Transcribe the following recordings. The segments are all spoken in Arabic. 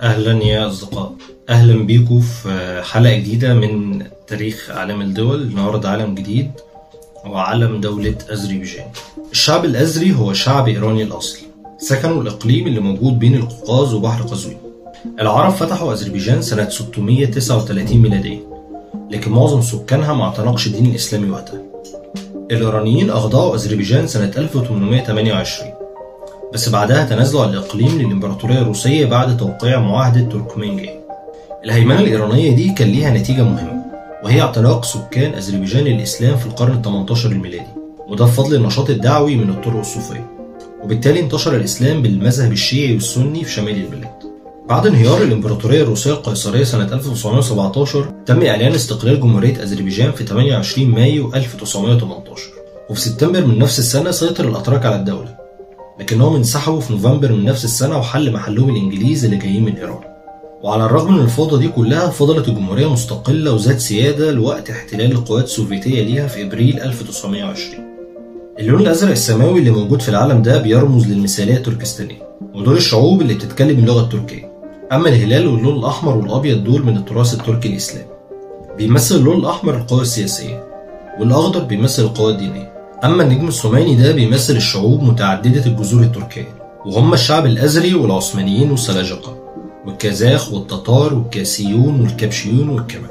أهلا يا أصدقاء. أهلا بيكم في حلقة جديدة من تاريخ أعلام الدول. النهاردة عالم جديد وعلم دولة أذربيجان الشعب الأزري هو شعب إيراني الأصل سكنوا الإقليم اللي موجود بين القوقاز وبحر قزوين. العرب فتحوا أذربيجان سنة 639 ميلادية لكن معظم سكانها ما اعتنقش الدين الإسلامي وقتها. الإيرانيين أخضعوا أذربيجان سنة 1828 بس بعدها تنازلوا عن الإقليم للإمبراطورية الروسية بعد توقيع معاهدة تركمانجان الهيمنة الإيرانية دي كان ليها نتيجة مهمة وهي اعتناق سكان أذربيجان للإسلام في القرن ال 18 الميلادي وده بفضل النشاط الدعوي من الطرق الصوفية. وبالتالي انتشر الإسلام بالمذهب الشيعي والسني في شمال البلاد. بعد انهيار الإمبراطورية الروسية القيصرية سنة 1917 تم إعلان استقلال جمهورية أذربيجان في 28 مايو 1918 وفي سبتمبر من نفس السنة سيطر الأتراك على الدولة. لكنهم انسحبوا في نوفمبر من نفس السنة وحل محلهم الإنجليز اللي جايين من إيران. وعلى الرغم من الفوضى دي كلها فضلت الجمهورية مستقلة وذات سيادة لوقت احتلال القوات السوفيتية ليها في إبريل 1920 اللون الأزرق السماوي اللي موجود في العالم ده بيرمز للمثالية التركستانية ودول الشعوب اللي بتتكلم اللغة التركية. أما الهلال واللون الأحمر والأبيض دول من التراث التركي الإسلامي. بيمثل اللون الأحمر القوى السياسية والأخضر بيمثل القوى الدينية. أما النجم الثماني ده بيمثل الشعوب متعددة الجذور التركية وهم الشعب الأذري والعثمانيين والسلاجقة والكازاخ والتتار والكاسيون والكبشيون والكمك.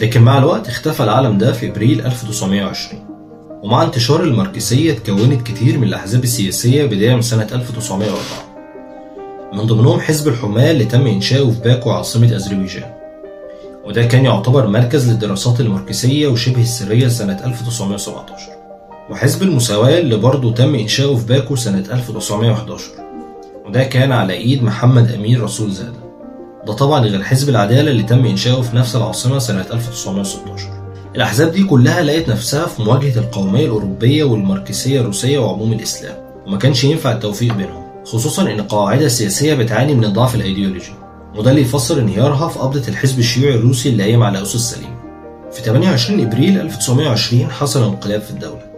لكن مع الوقت اختفى العالم ده في إبريل 1920 ومع انتشار الماركسية اتكونت كتير من الأحزاب السياسية بداية من سنة 1904 من ضمنهم حزب الهمة اللي تم إنشاؤه في باكو عاصمة أذربيجان وده كان يعتبر مركز للدراسات الماركسية وشبه السرية سنة 1917 وحزب المساواة اللي برضه تم إنشاؤه في باكو سنة 1911 وده كان على إيد محمد أمين رسول زادة. ده طبعا غير حزب العدالة اللي تم إنشاؤه في نفس العاصمة سنة 1916 الأحزاب دي كلها لقت نفسها في مواجهة القومية الأوروبية والماركسية الروسية وعموم الإسلام وما كانش ينفع التوفيق بينهم خصوصا إن القواعد السياسية بتعاني من الضعف الأيديولوجي. وده اللي يفسر انهيارها في قبضة الحزب الشيوعي الروسي اللي قايم على أسس سليمة في 28 إبريل 1920 حصل انقلاب في الدولة.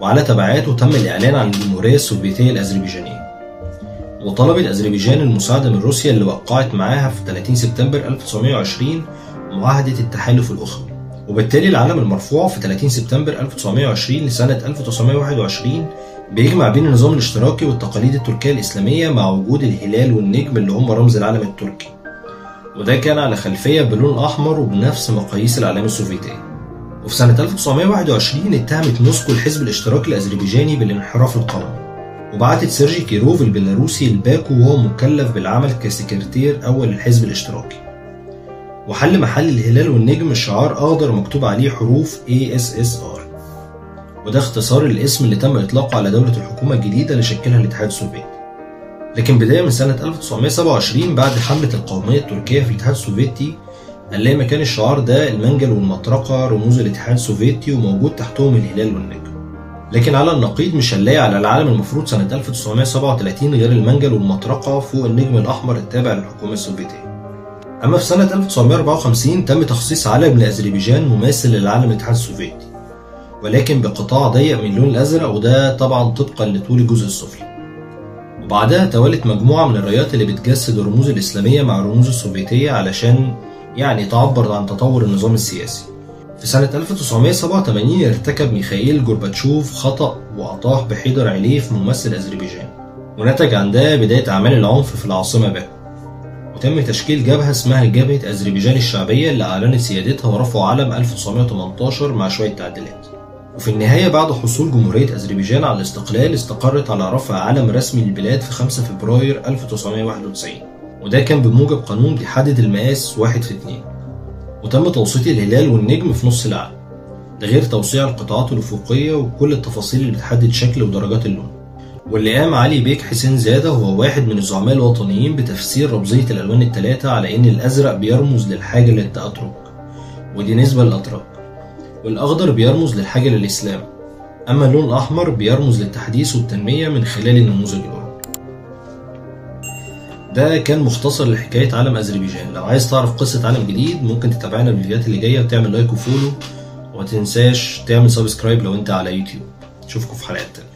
وعلى تبعاته تم الإعلان عن الجمهورية السوفيتية الأذربيجانية. وطلبت أذربيجان المساعدة من روسيا اللي وقعت معاها في 30 سبتمبر 1920 معاهدة التحالف الأخوي وبالتالي العلم المرفوع في 30 سبتمبر 1920 لسنة 1921 بيجمع بين النظام الاشتراكي والتقاليد التركية الإسلامية مع وجود الهلال والنجم اللي هم رمز العلم التركي. وده كان على خلفية بلون أحمر وبنفس مقاييس الأعلام السوفيتية وفي سنة 1921 اتهمت موسكو الحزب الاشتراكي الأذربيجاني بالانحراف القومي. وبعتت سيرجي كيروف البيلاروسي لباكو وهو مكلف بالعمل كسكرتير أول الحزب الاشتراكي. وحل محل الهلال والنجم شعار أخضر مكتوب عليه حروف ASSR وده اختصار الاسم اللي تم إطلاقه على دولة الحكومة الجديدة اللي شكلها الاتحاد السوفيتي. لكن بداية من سنة 1927 بعد حملة القومية التركية في الاتحاد السوفيتي هنلاقي مكان الشعار ده المنجل والمطرقة رموز الاتحاد السوفيتي وموجود تحتهم الهلال والنجم. لكن على النقيض مش هنلاقي على العلم المفروض سنة 1937 غير المنجل والمطرقة فوق النجم الأحمر التابع للحكومة السوفيتية. أما في سنة 1954 تم تخصيص علم لأذربيجان مماثل للعلم الاتحاد السوفيتي. ولكن بقطاع ضيق من اللون الأزرق وده طبعا طبقا لطول الجزء السفلي. وبعدها توالت مجموعة من الرايات اللي بتجسد الرموز الإسلامية مع الرموز السوفيتية علشان يعني تعبر عن تطور النظام السياسي. في سنة 1987 ارتكب ميخائيل جورباتشوف خطأ وأطاح بحيدر عليف ممثل أذربيجان. ونتج عن ده بداية أعمال العنف في العاصمة باكو وتم تشكيل جبهة اسمها جبهة أذربيجان الشعبية اللي أعلنت سيادتها ورفعوا علم 1918 مع شوية تعديلات. وفي النهاية بعد حصول جمهورية أذربيجان على الاستقلال استقرت على رفع علم رسمي للبلاد في 5 فبراير 1991 وده كان بموجب قانون بيحدد المقاس واحد في اتنين. وتم توسيط الهلال والنجم في نص العلم ده غير توسيع القطاعات الأفقية وكل التفاصيل اللي بتحدد شكل ودرجات اللون. واللي قام علي بيك حسين زادة هو واحد من الزعماء الوطنيين بتفسير رمزية الألوان الثلاثة على إن الأزرق بيرمز للحاجة للتأترك. ودي نسبة للأتراك. والأخضر بيرمز للحاجة للإسلام. أما اللون الأحمر بيرمز للتحديث والتنمية من خلال النموذج الأوروبي ده كان مختصر لحكاية علم أذربيجان. لو عايز تعرف قصة علم جديد ممكن تتابعنا الفيديوهات اللي جاية وتعمل like و follow وما تنساش تعمل subscribe لو أنت على يوتيوب. اشوفكم في حلقات تانية.